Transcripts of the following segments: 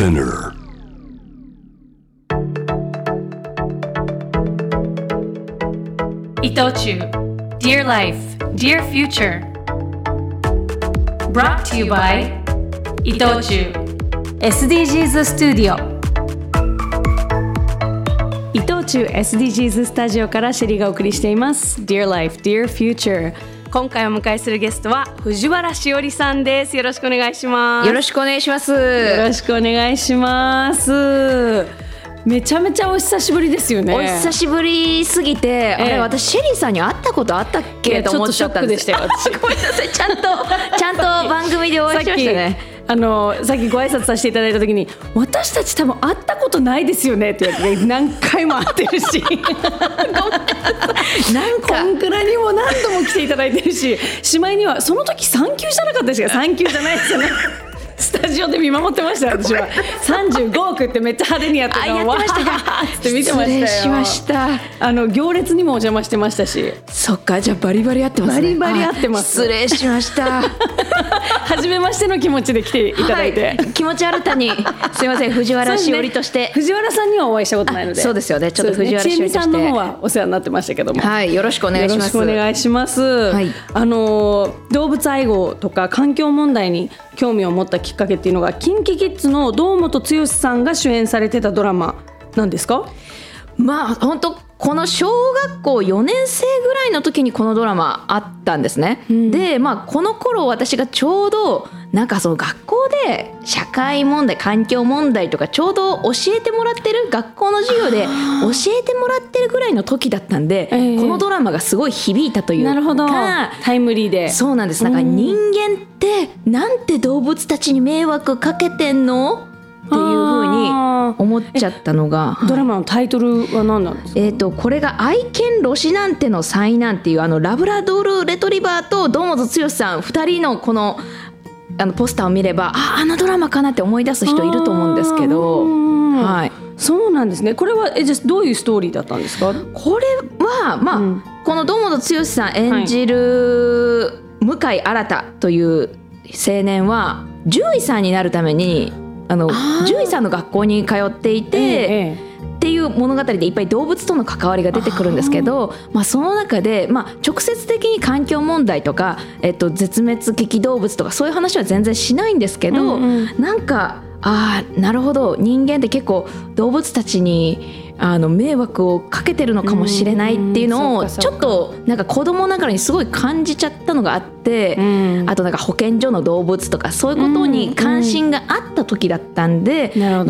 Spinner. 伊藤忠 Dear Life, Dear Future Brought to you by 伊藤忠 SDGs スタジオ伊藤忠 SDGs スタジオからシェリーがお送りしています Dear Life, Dear Future 今回お迎えするゲストは藤原しおりさんです。よろしくお願いします。よろしくお願いします。よろしくお願いします。めちゃめちゃお久しぶりですよね。お久しぶりすぎて、あえ。えれ私シェリーさんに会ったことあったっいけ？と思っちゃったんでショックです ごめんなさい。ちゃんとちゃんと番組でお会いしましたね。あのさっきご挨拶させていただいた時に私たち多分会ったことないですよねって言われて何回も会ってるし。なんこかんくらいにも何度も来ていただいてるし。しまいにはその時産休じゃなかったですか？産休じゃないですよねスタジオで見守ってました 私は。35億ってめっちゃ派手にやってたのをあやってましたか？わーって見てましたよ。失礼しました。あの行列にもお邪魔してましたし。そっかじゃあバリバリ合ってますね。バリバリ合ってます。あ失礼しました。初めましての気持ちで来ていただいて、はい、気持ち新たに。すいません藤原しおりとして。藤原さんにはお会いしたことないので。あそうですよね。ちょっと藤原しおりとして。千恵美さんの方はお世話になってましたけども。はいよろしくお願いします。よろしくお願いします。い。あの動物愛護とか環境問題に興味を持ったきっかけっていうのが KinKiKids の堂本剛さんが主演されてたドラマなんですか？まあ本当この小学校4年生ぐらいの時にこのドラマあったんですね。でまあこの頃私がちょうどなんかその学校で社会問題環境問題とかちょうど教えてもらってる学校の授業で教えてもらってるぐらいの時だったんで、ええこのドラマがすごい響いたというかなるほど。タイムリーで。そうなんですなんか人間ってなんて動物たちに迷惑かけてんの？っていうふうに思っちゃったのが。ドラマのタイトルは何なんですか？えー、とこれが愛犬ロシなんての災難っていうあのラブラドールレトリバーと堂本剛さん2人のこのあのポスターを見ればああのドラマかなって思い出す人いると思うんですけど、うんはい、そうなんですね。これはえじゃあどういうストーリーだったんですか？これはまあ、うんこの堂本剛さん演じる向井新という青年は獣医さんになるためにあの獣医さんの学校に通っていて。ええっていう物語でいっぱい動物との関わりが出てくるんですけどまあ、その中で、まあ、直接的に環境問題とか、えっと、絶滅危機動物とかそういう話は全然しないんですけど、うんうん。なんかああなるほど。人間って結構動物たちにあの迷惑をかけてるのかもしれないっていうのうんをちょっとなんか子供ながらにすごい感じちゃったのがあって。うん。あとなんか保健所の動物とかそういうことに関心があった時だったんで、なん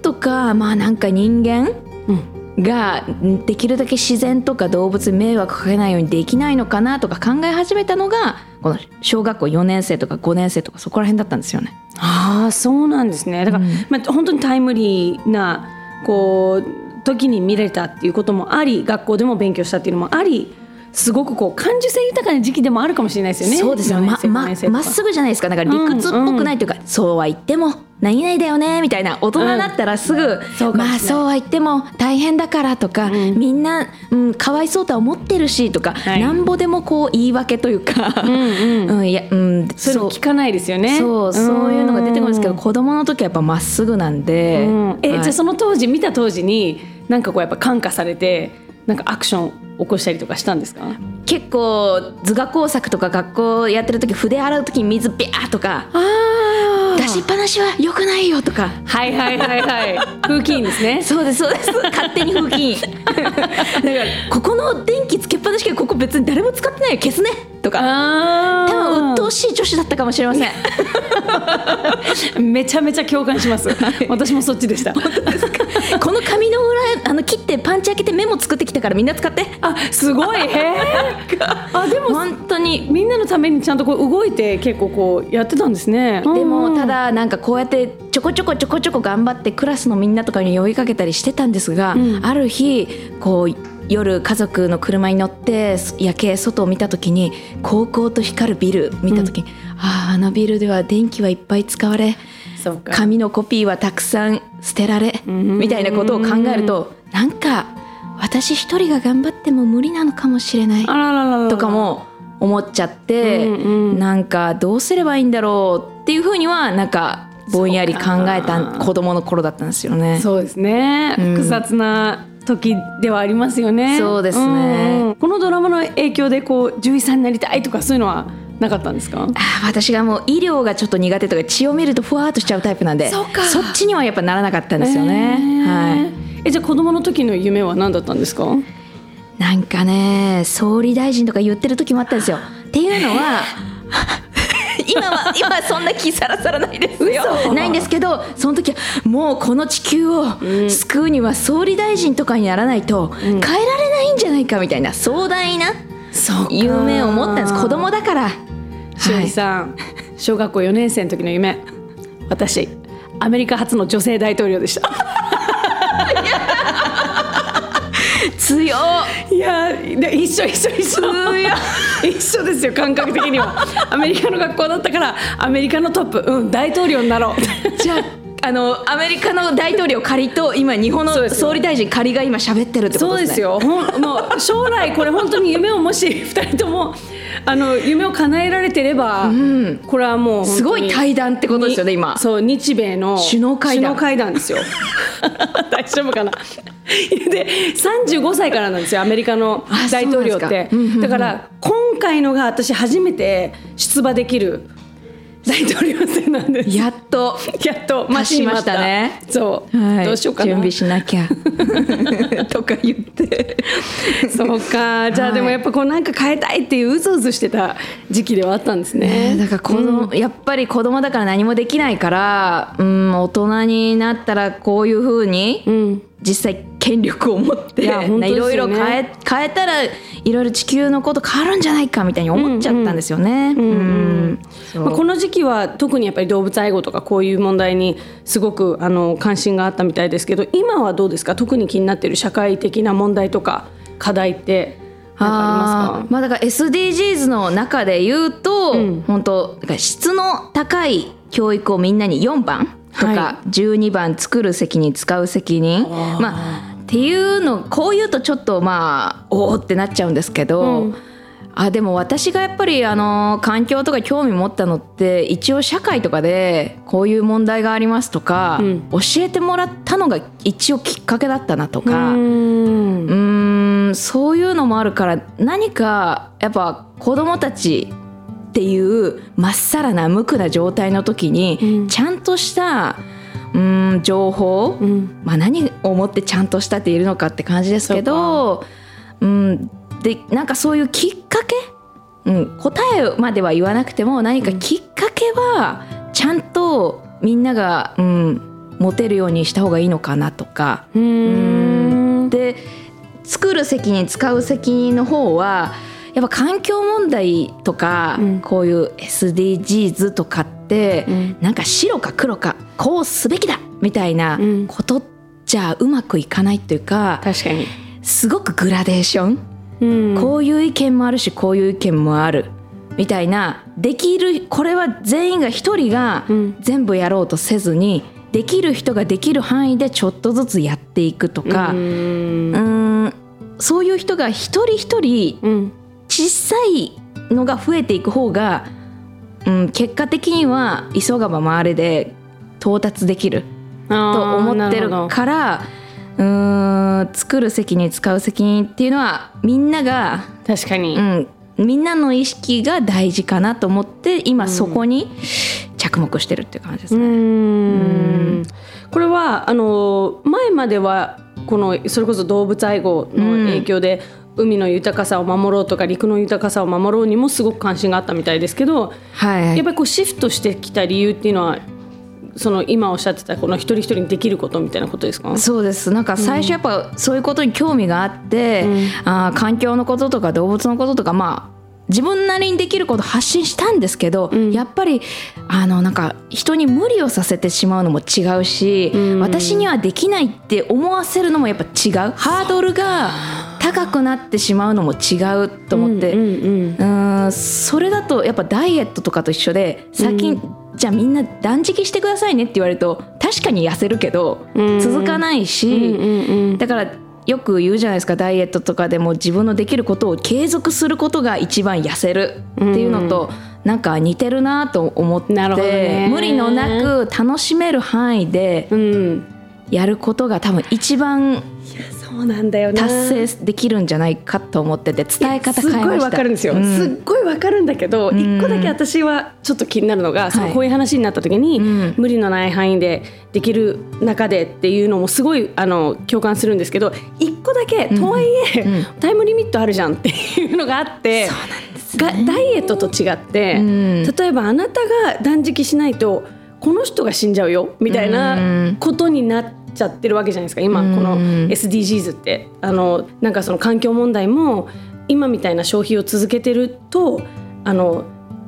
とかまあなんか人間うん。ができるだけ自然とか動物に迷惑かけないようにできないのかなとか考え始めたのがこの小学校4年生とか5年生とかそこら辺だったんですよね。ああそうなんですね。だから、うん。まあ、本当にタイムリーなこう時に見れたっていうこともあり学校でも勉強したっていうのもありすごくこう感受性豊かな時期でもあるかもしれないですよね。そうですよ、4まま5年生とか。まっすぐじゃないですか。なんか理屈っぽくないというか、そうは言っても何々だよねみたいな大人になったらすぐ、そうかもしれない。まあそうは言っても大変だからとか、ん。みんな、うん、かわいそうとは思ってるしとか、はい。なんぼでもこう言い訳というか、うんうん。うんいやうん、そういうの聞かないですよね。そうそういうのが出てくるんですけどう子供の時はやっぱまっすぐなんで、うん。え、はいじゃあその当時見た当時になんかこうやっぱ感化されてなんかアクション起こしたりとかしたんですか？結構図画工作とか学校やってる時筆洗う時に水ビャーとかあ出しっぱなしは良くないよとか。はいはいはいはい。風紀委員ですね。そうですそうです。勝手に風紀だ からここの電気つけっぱなしけどここ別に誰も使ってないよ。消すね。とか。あ多分鬱陶しい女子だったかもしれません。めちゃめちゃ共感します。私もそっちでした。この紙の裏あの切ってパンチ開けてメモ作ってきたからみんな使ってあすごいへえ。あでも本当にみんなのためにちゃんとこう動いて結構こうやってたんですね。でもただだなんかこうやってちょこちょこちょこちょこ頑張ってクラスのみんなとかに呼びかけたりしてたんですが、うんある日こう夜家族の車に乗って夜景外を見た時に高校と光るビル見た時に、あああのビルでは電気はいっぱい使われ。紙のコピーはたくさん捨てられん。みたいなことを考えるとなんか私一人が頑張っても無理なのかもしれないとかも思っちゃって、なんかどうすればいいんだろうっていうふうにはなんかぼんやり考えた子供の頃だったんですよね。そうですね、うん。複雑な時ではありますよね。そうですね。んうん。このドラマの影響でこう獣医さんになりたいとかそういうのはなかったんですか？あー私がもう医療がちょっと苦手とか血を見るとふわーっとしちゃうタイプなんでそっちにはやっぱならなかったんですよね。へー。はい。えじゃあ子供の時の夢は何だったんですか？なんかね総理大臣とか言ってる時もあったんですよ。っていうのは 今は今はそんな気さらさらないですよ。嘘。ないんですけどその時はもうこの地球を救うには総理大臣とかにならないと変えられないんじゃないかみたいな壮大な夢を持ったんです。子供だから。しおりさん、小学校4年生の時の夢。私アメリカ初の女性大統領でした。強いやで一緒一緒一緒。一緒ですよ感覚的には。アメリカの学校だったからアメリカのトップ。うん大統領になろう。じゃああのアメリカの大統領仮と今日本の総理大臣仮が今喋ってるってこそうとですね。ですよ。もう将来これ本当に夢をもし 2人ともあの夢を叶えられてれば、これはもうすごい対談ってことですよね今。そう日米の首脳会談。首脳会談ですよ。大丈夫かな？で35歳からなんですよアメリカのあ大統領って。かうんうんうん。だから今回のが私初めて出馬できる大統領選なんです。やっと。やっと待ちましたね。そう、はい。どうしようかな。準備しなきゃ。とか言って。そうか。じゃあでもやっぱこうなんか変えたいっていううずうずしてた時期ではあったんですね。だから子供、やっぱり子供だから何もできないからうん大人になったらこういうふうに、うん。実際権力を持っていろいろ変え変えたらいろいろ地球のこと変わるんじゃないかみたいに思っちゃったんですよね。この時期は特にやっぱり動物愛護とかこういう問題にすごくあの関心があったみたいですけど今はどうですか？特に気になっている社会的な問題とか課題ってありますか？あー。まあだから SDGs の中で言うと、うん。本当質の高い教育をみんなに4番とはか12番作る責任使う責任まあっていうのこう言うとちょっとまあおおってなっちゃうんですけど、うん。あでも私がやっぱりあの環境とか興味持ったのって一応社会とかでこういう問題がありますとか、うん。教えてもらったのが一応きっかけだったなとうか。ん。うーんそういうのもあるから何かやっぱ子供たちっていうまっさらな無垢な状態の時に、うん。ちゃんとしたうーん情報、うん。まあ、何をもってちゃんとしたっているのかって感じですけどうん。でなんかそういうきっかけ、うん、答えまでは言わなくても何かきっかけはちゃんとみんなが、うん、持てるようにした方がいいのかなとか。うーん。で作る責任使う責任の方はやっぱ環境問題とか、うん。こういう SDGs とかって、うん。なんか白か黒かこうすべきだみたいなうん。ことじゃうまくいかないっていうか、確かに、すごくグラデーション、うん。こういう意見もあるしこういう意見もあるみたいなできるこれは全員が一人がうん。全部やろうとせずにできる人ができる範囲でちょっとずつやっていくとか。うんそういう人が一人一人うん小さいのが増えていく方が、うん、結果的には急がば回れで到達できると思ってるからうーん作る責任使う責任っていうのはみんなが、確かに、うん、みんなの意識が大事かなと思って今そこに着目してるっていう感じですうね。ん。これはあの前まではこのそれこそ動物愛護の影響で、海の豊かさを守ろうとか陸の豊かさを守ろうにもすごく関心があったみたいですけど、はいやっぱりこうシフトしてきた理由っていうのはその今おっしゃってたこの一人一人にできることみたいなことですか？そうです。なんか最初やっぱそういうことに興味があって、うん。あー環境のこととか動物のこととかまあ自分なりにできること発信したんですけど、ん。やっぱりあのなんか人に無理をさせてしまうのも違うし、うん。私にはできないって思わせるのもやっぱ違う。ハードルが高くなってしまうのも違うと思って、うんうんそれだとやっぱダイエットとかと一緒で先、じゃあみんな断食してくださいねって言われると確かに痩せるけどうん。続かないし、うんうんうん。だからよく言うじゃないですかダイエットとかでも自分のできることを継続することが一番痩せるっていうのと、なんか似てるなと思って無理のなく楽しめる範囲でうん。やることが多分一番そうなんだよね達成できるんじゃないかと思ってて伝え方変えました。すっごいわかるんですよ、うん。すっごいわかるんだけどん。一個だけ私はちょっと気になるのが、そのこういう話になった時に、うん無理のない範囲でできる中でっていうのもすごいあの共感するんですけど一個だけとはいえ、うん。タイムリミットあるじゃんっていうのがあってがダイエットと違って、うん。例えばあなたが断食しないとこの人が死んじゃうよみたいなことになっちゃってるわけじゃないですか今このうん SDGs って。あのなんかその環境問題も今みたいな消費を続けてるとあの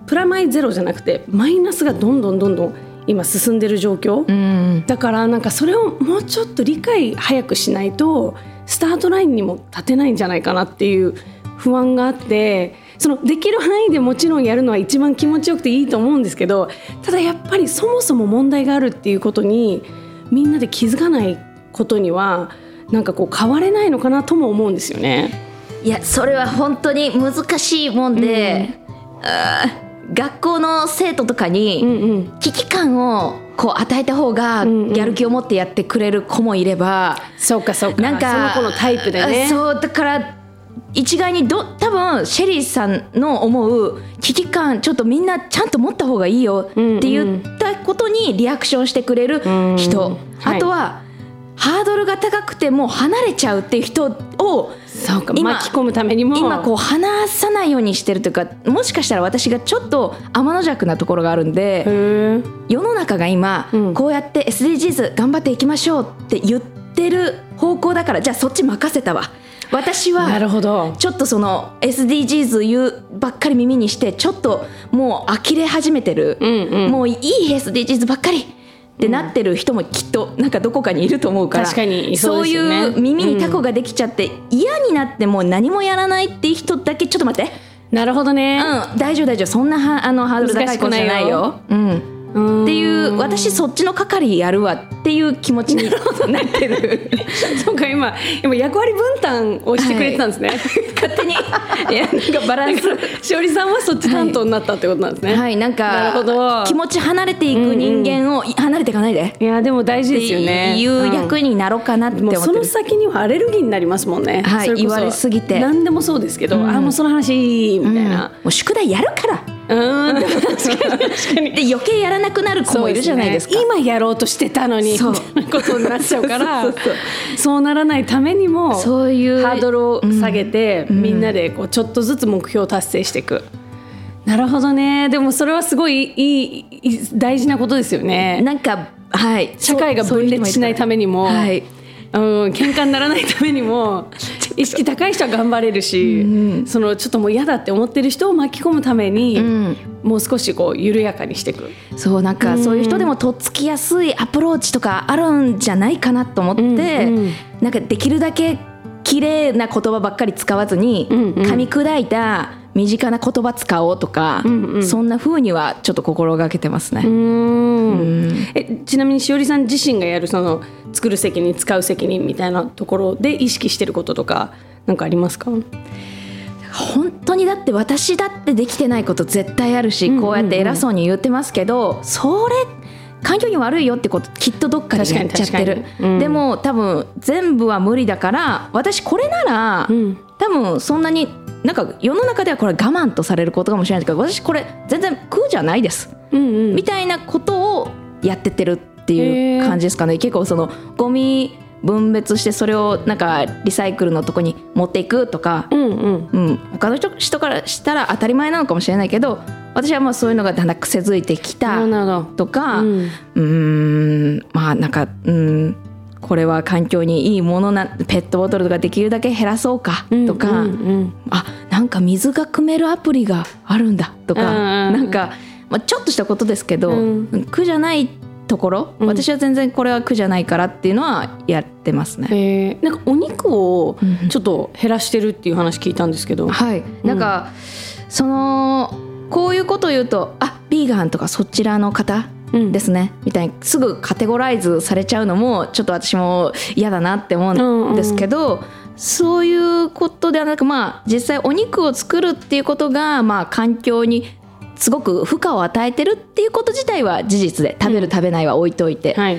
プラマイゼロじゃなくてマイナスがどんどんどんどん今進んでる状況、うん。だからなんかそれをもうちょっと理解早くしないとスタートラインにも立てないんじゃないかなっていう不安があってそのできる範囲でもちろんやるのは一番気持ちよくていいと思うんですけどただやっぱりそもそも問題があるっていうことにみんなで気づかないことにはなんかこう変われないのかなとも思うんですよね。いやそれは本当に難しいもんで、あー学校の生徒とかに、うんうん。危機感をこう与えた方がんうん。やる気を持ってやってくれる子もいれば、そうかそうか。なんかその子のタイプでね。あそうだから一概にど多分シェリーさんの思う危機感ちょっとみんなちゃんと持った方がいいよって言ったことにリアクションしてくれる人、うん。はい。あとはハードルが高くてもう離れちゃうっていう人をそうか今巻き込むためにも。今こう話さないようにしてるというかもしかしたら私がちょっと天の弱なところがあるんで。世の中が今、うん。こうやって SDGs 頑張っていきましょうって言ってる方向だからじゃあそっち任せたわ私なはるほど。ちょっとその SDGs 言うばっかり耳にしてちょっともう呆れ始めてる、うんうん。もういい SDGs ばっかりってなってる人もきっとなんかどこかにいると思うから。確かにいそうね。いう耳にタコができちゃって、嫌になってもう何もやらないっていう人だけちょっと待って、なるほどね、うん、大丈夫大丈夫。そんなはあのハードル高い子じゃないよ。うんうんっていう私そっちの係やるわっていう気持ちになってる。そうか今今役割分担をしてくれてたんですね、勝手に。いやなんかバランス。しおりさんはそっち担当になったってことなんですね、はい。なんかなるほど。気持ち離れていく人間を、い離れていかないで。いやでも大事ですよね。いう役にになろうかなってもうその思ってる、先にはアレルギーになりますもんね、はい言われすぎて。何でもそうですけど、あもうその話いいみたいな。もう宿題やるからうん。確かに。確かにで余計やらなくなる子もいるじゃないですか。今やろうとしてたのにみたそいうなことになっちゃうからそうならないためにもそういうハードルを下げて、みんなでこうちょっとずつ目標を達成していく。なるほどね。でもそれはすごいいいいい大事なことですよね。なんかはい。社会が分裂しないためにも、はい。うん、喧嘩にならないためにも意識高い人は頑張れるし、そのちょっともう嫌だって思ってる人を巻き込むために、ん。もう少しこう緩やかにしていく。そうなんかそういう人でもとっつきやすいアプローチとかあるんじゃないかなと思って、うんうん。なんかできるだけ綺麗な言葉ばっかり使わずに、うんうん。噛み砕いた身近な言葉使おうとか、んうん。そんな風にはちょっと心がけてますね。うん。えちなみにしおりさん自身がやるその作る責任使う責任みたいなところで意識してることとか何かありますか？本当にだって私だってできてないこと絶対あるし、こうやって偉そうに言ってますけどそれ環境に悪いよってこときっとどっかでやっちゃってる。うん。でも多分全部は無理だから私これなら、ん。多分そんなになんか世の中ではこれ我慢とされることかもしれないけど私これ全然苦じゃないです、うんうん。みたいなことをやってってるっていう感じですかね。結構そのゴミ分別してそれをなんかリサイクルのとこに持っていくとか、うんうん。うん、他の人人からしたら当たり前なのかもしれないけど私はまあそういうのがだんだん癖づいてきたとかううん。まあなんかうんこれは環境にいいものなペットボトルとかできるだけ減らそうかとか、うんうん。あなんか水が汲めるアプリがあるんだとか、うんうんうん。なんか、まあ、ちょっとしたことですけど、うん。苦じゃないところ、うん。私は全然これは苦じゃないからっていうのはやってますね。えー。なんかお肉をうん。ちょっと減らしてるっていう話聞いたんですけど、はい、なんか、そのこういうことを言うとあビーガンとかそちらの方うん。ですね、みたいにすぐカテゴライズされちゃうのもちょっと私も嫌だなって思うんですけど、そういうことではなくまあ実際お肉を作るっていうことがまあ環境にすごく負荷を与えてるっていうこと自体は事実で食べる食べないは置いといて、はい。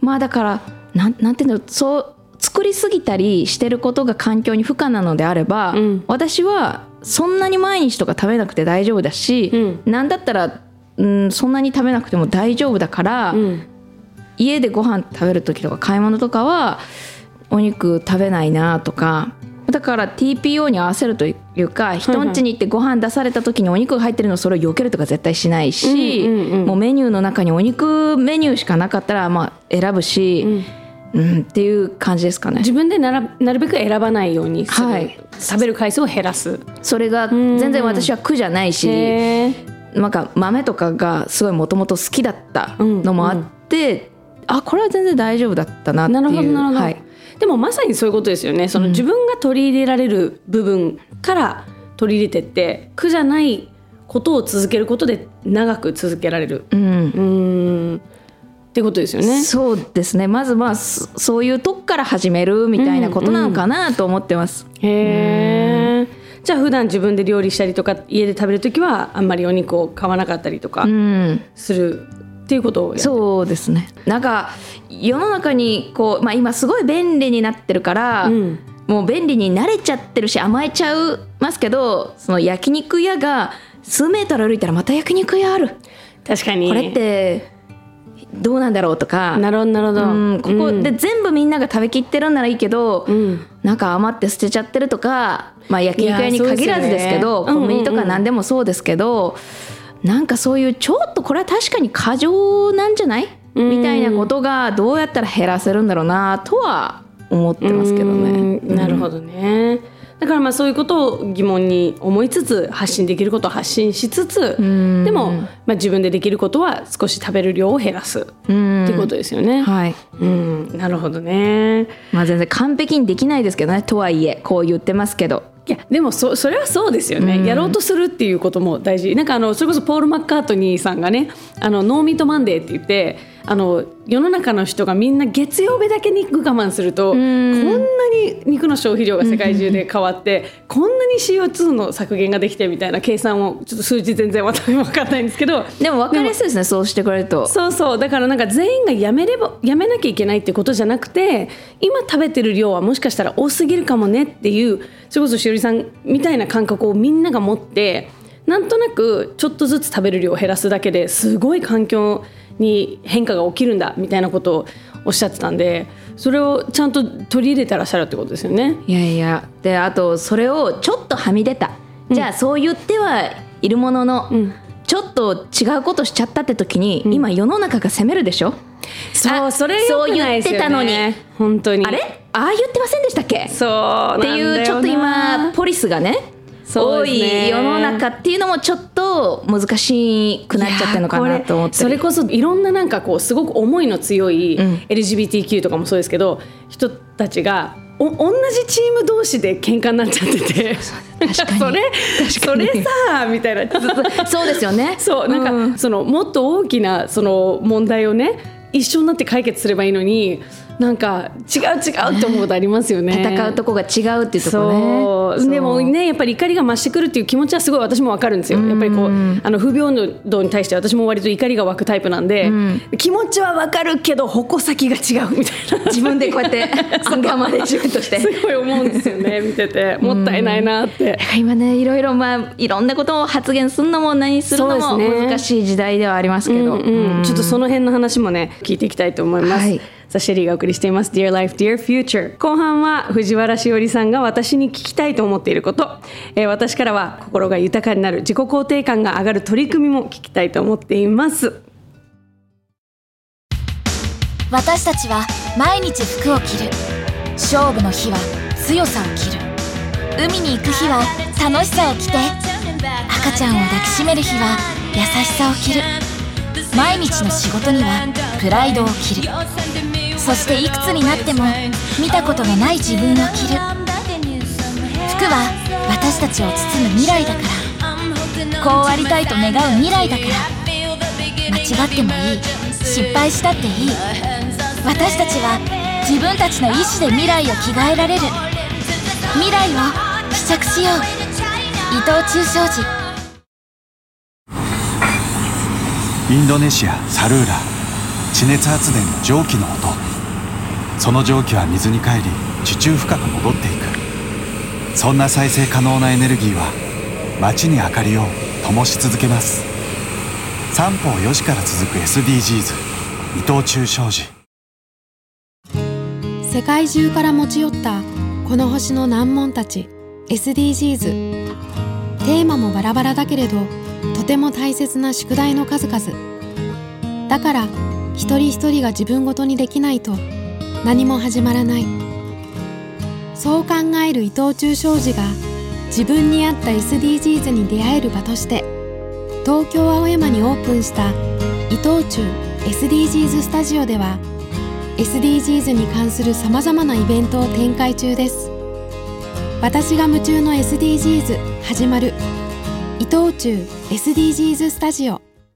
まあだからなんなんていうのそう作りすぎたりしてることが環境に負荷なのであれば、うん。私はそんなに毎日とか食べなくて大丈夫だし、うん。なんだったら、うん、そんなに食べなくても大丈夫だから、うん。家でご飯食べる時とか買い物とかはお肉食べないなとかだから TPO に合わせるというか人ん家に行ってご飯出された時にお肉が入ってるのをそれを避けるとか絶対しないし、うんうんうん。もうメニューの中にお肉メニューしかなかったらまあ選ぶし、うん。っていう感じですかね。自分でならなるべく選ばないようにはい。食べる回数を減らす。それが全然私は苦じゃないし、へー。なんか豆とかがすごいもともと好きだったのもあって、あこれは全然大丈夫だったなっていう。なるほどなるほど、はい、でもまさにそういうことですよね。その自分が取り入れられる部分から取り入れてって苦じゃないことを続けることで長く続けられる。うん。うーん。ってことですよね。そうですね。まずまあそそういうとこから始めるみたいなことなのかなと思ってます、へえじゃあ普段自分で料理したりとか家で食べる時はあんまりお肉を買わなかったりとかうん、するっていうことをそうですね。なんか世の中にこう、まあ、今すごい便利になってるから、うん。もう便利に慣れちゃってるし甘えちゃうますけどその焼肉屋が数メートル歩いたらまた焼肉屋ある。確かに。これってどうなんだろうとか。なるほどなるほど、うん、ここで全部みんなが食べきってるんならいいけど、うん。なんか余って捨てちゃってるとか、まあ、焼肉屋に限らずですけどうんうんうんコンビニとか何でもそうですけど、なんかそういうちょっとこれは確かに過剰なんじゃない？うんみたいなことがどうやったら減らせるんだろうなとは思ってますけどね。うんなるほどね。だからまあそういうことを疑問に思いつつ発信できることを発信しつつんでも、まあ、自分でできることは少し食べる量を減らすっうんてことですよね。はいうん、なるほどね。まあ、全然完璧にできないですけどねとはいえこう言ってますけど。いやでもそそれはそうですよね、やろうとするっていうことも大事。なんかあのそれこそポール・マッカートニーさんがねあの No Meat Monday って言ってあの世の中の人がみんな月曜日だけ肉我慢するとこんなに肉の消費量が世界中で変わってこんなに CO2 の削減ができてみたいな計算をちょっと数字全然私も分かんないんですけどでも分かりやすいですねそうしてくれると。そうそう。だからなんか全員がやめればやめなきゃいけないってことじゃなくて今食べてる量はもしかしたら多すぎるかもねっていうそれこそしおりさんみたいな感覚をみんなが持ってなんとなくちょっとずつ食べる量を減らすだけですごい環境に変化が起きるんだみたいなことをおっしゃってたんでそれをちゃんと取り入れてらっしゃるってことですよね。いやいや。であとそれをちょっとはみ出た、じゃあそう言ってはいるものの、ん。ちょっと違うことしちゃったって時に、今世の中が責めるでしょ？そうそれそう良くないですよね。言ってたのに。本当に。あれ？ああ言ってませんでしたっけ？そうなんってだよな。いうちょっと今ポリスがねそう多い世の中っていうのもちょっと難しくなっちゃってるのかなと思ってそれこそいろんななんかこうすごく思いの強いうん。LGBTQ とかもそうですけど、人たちがお同じチーム同士で喧嘩になっちゃっててそれそれさみたいな。そうですよね。そうなんか、うん。そのもっと大きなその問題をね一緒になって解決すればいいのになんか違う違うって思うことありますよね。戦うとこが違うっていうとこね。でもねやっぱり怒りが増してくるっていう気持ちはすごい私もわかるんですよ。やっぱりこうあの不平等に対して私も割と怒りが湧くタイプなんで、気持ちはわかるけど矛先が違うみたいな。自分でこうやってアンガーマネジメントして。すごい思うんですよね見てて。もったいないなって。今ねいろいろまあいろんなことを発言するのも何するのも難しい時代ではありますけど、うん。うん。ちょっとその辺の話もね聞いていきたいと思います。はいさあシェリーがお送りしています。Dear Life Dear Future 後半は藤原しおりさんが私に聞きたいと思っていること、えー私からは心が豊かになる自己肯定感が上がる取り組みも聞きたいと思っています。私たちは毎日服を着る。勝負の日は強さを着る。海に行く日は楽しさを着て。赤ちゃんを抱きしめる日は優しさを着る。毎日の仕事にはプライドを着る。そしていくつになっても見たことのない自分を着る。服は私たちを包む未来だから。こうありたいと願う未来だから。間違ってもいい。失敗したっていい。私たちは自分たちの意志で未来を着替えられる。未来を試着しよう。伊藤忠商事。インドネシアサルーラ。地熱発電蒸気の音。その蒸気は水に帰り地中深く戻っていく。そんな再生可能なエネルギーは街に明かりを灯し続けます。三方よしから続く SDGs 伊藤忠商事。世界中から持ち寄ったこの星の難問たち SDGs テーマもバラバラだけれどとても大切な宿題の数々。だから一人一人が自分ごとにできないと何も始まらない。そう考える伊藤忠商事が自分に合った SDGs に出会える場として東京青山にオープンした伊藤忠 SDGs スタジオでは SDGs に関するさまざまなイベントを展開中です。私が夢中の SDGs 始まる。伊藤忠 SDGs スタジオ。